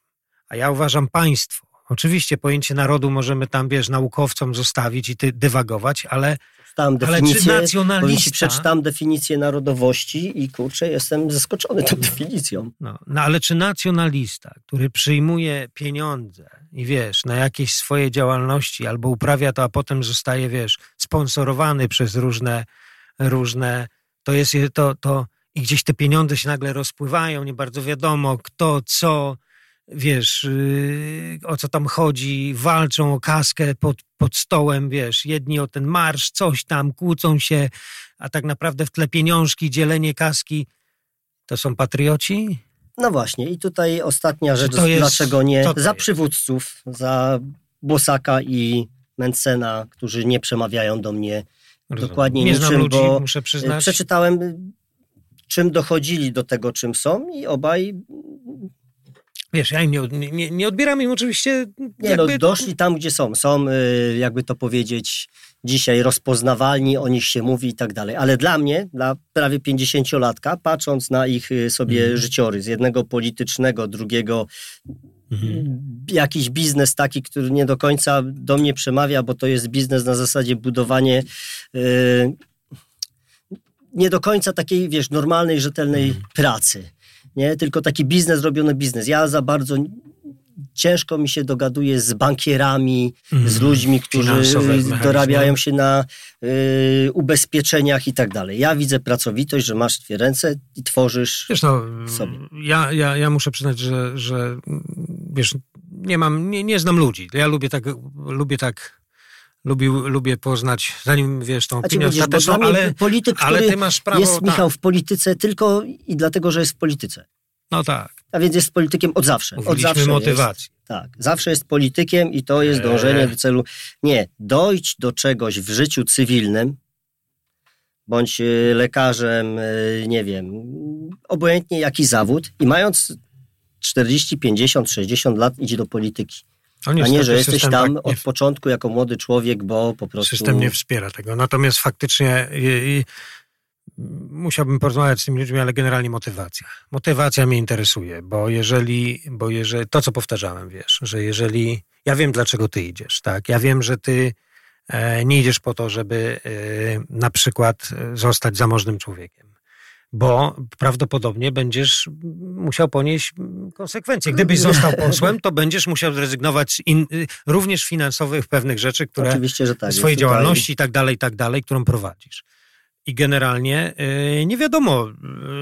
A ja uważam państwo. Oczywiście pojęcie narodu możemy tam, wiesz, naukowcom zostawić i ty dywagować, ale przeczytałem definicję, Ale czy nacjonalista... przeczytałem definicję narodowości i kurczę, jestem zaskoczony tą definicją. No, no ale czy nacjonalista, który przyjmuje pieniądze i wiesz, na jakieś swoje działalności albo uprawia to, a potem zostaje, wiesz, sponsorowany przez różne, różne, to jest to, to i gdzieś te pieniądze się nagle rozpływają, nie bardzo wiadomo kto, co, wiesz, yy, o co tam chodzi, walczą o kaskę pod, pod stołem, wiesz, jedni o ten marsz, coś tam, kłócą się, a tak naprawdę w tle pieniążki, dzielenie kaski, to są patrioci? No właśnie i tutaj ostatnia rzecz, jest, dlaczego nie, za jest? przywódców, za Bosaka i Mencena, którzy nie przemawiają do mnie Rozumiem. dokładnie nie niczym, ludzi, bo muszę przyznać. przeczytałem czym dochodzili do tego, czym są i obaj Wiesz, ja im nie, nie, nie odbieram im oczywiście. Nie jakby... no, doszli tam, gdzie są. Są, y, jakby to powiedzieć, dzisiaj rozpoznawalni, o nich się mówi i tak dalej. Ale dla mnie, dla prawie 50-latka, patrząc na ich y, sobie Mhm. życiorys, jednego politycznego, drugiego Mhm. jakiś biznes taki, który nie do końca do mnie przemawia, bo to jest biznes na zasadzie budowanie y, nie do końca takiej, wiesz, normalnej, rzetelnej Mhm. pracy. Nie? Tylko taki biznes robiony biznes. Ja za bardzo ciężko mi się dogaduje z bankierami, Mhm. z ludźmi, którzy dorabiają się na y, ubezpieczeniach i tak dalej. Ja widzę pracowitość, że masz dwie ręce i tworzysz Wiesz, no, sobie. ja, ja, ja muszę przyznać, że, że wiesz, nie mam, nie, nie znam ludzi. Ja lubię tak, lubię tak, lubię, lubię poznać, zanim wiesz tą opinię bo ostateczną, ale, polityk, ale ty masz prawo... jest, tak, Michał, w polityce tylko i dlatego, że jest w polityce. no tak, A więc jest politykiem od zawsze. Od mówiliśmy zawsze motywacji. Jest, tak, zawsze jest politykiem i to jest Eee. dążenie do celu. Nie, dojść do czegoś w życiu cywilnym, bądź y, lekarzem, y, nie wiem, obojętnie jaki zawód i mając 40, 50, 60 lat idzie do polityki. No A nie, że jesteś tam tak nie od początku jako młody człowiek, bo po prostu... System nie wspiera tego. Natomiast faktycznie i, i, musiałbym porozmawiać z tymi ludźmi, ale generalnie motywacja. Motywacja mnie interesuje, bo jeżeli, bo jeżeli, to co powtarzałem, wiesz, że jeżeli, ja wiem dlaczego ty idziesz, tak, ja wiem, że ty e, nie idziesz po to, żeby e, na przykład e, zostać zamożnym człowiekiem. Bo prawdopodobnie będziesz musiał ponieść konsekwencje. Gdybyś został posłem, to będziesz musiał zrezygnować z in, również finansowych pewnych rzeczy, które Oczywiście, że tak. swojej działalności i tak dalej, i tak dalej, którą prowadzisz. I generalnie y, nie wiadomo,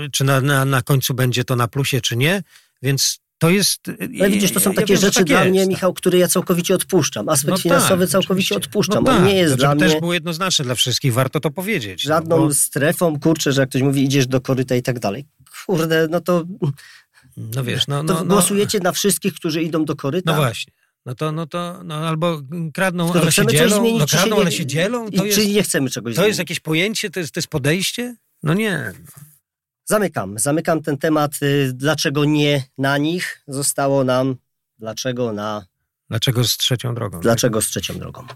y, czy na, na, na końcu będzie to na plusie, czy nie, więc to jest... Ale widzisz, to są ja takie wiem, że rzeczy tak dla jest, mnie, tak. Michał, które ja całkowicie odpuszczam. Aspekt No tak, finansowy całkowicie oczywiście. odpuszczam. No On tak, nie jest to dla żeby mnie też było jednoznaczne dla wszystkich, warto to powiedzieć. no żadną bo- strefą, kurczę, że jak ktoś mówi, idziesz do koryta i tak dalej. Kurde, no to, No wiesz, no, no, no, głosujecie na wszystkich, którzy idą do koryta. no właśnie. No to, no to, no albo kradną, ale się chcemy coś dzielą, zmienić, no kradną, nie- ale się dzielą, to jest, Czyli nie chcemy czegoś to zmienić. jest jakieś pojęcie, to jest, to jest podejście? No nie. Zamykam. Zamykam ten temat. y, Dlaczego nie na nich? Zostało nam dlaczego na Dlaczego z trzecią drogą? dlaczego z trzecią drogą.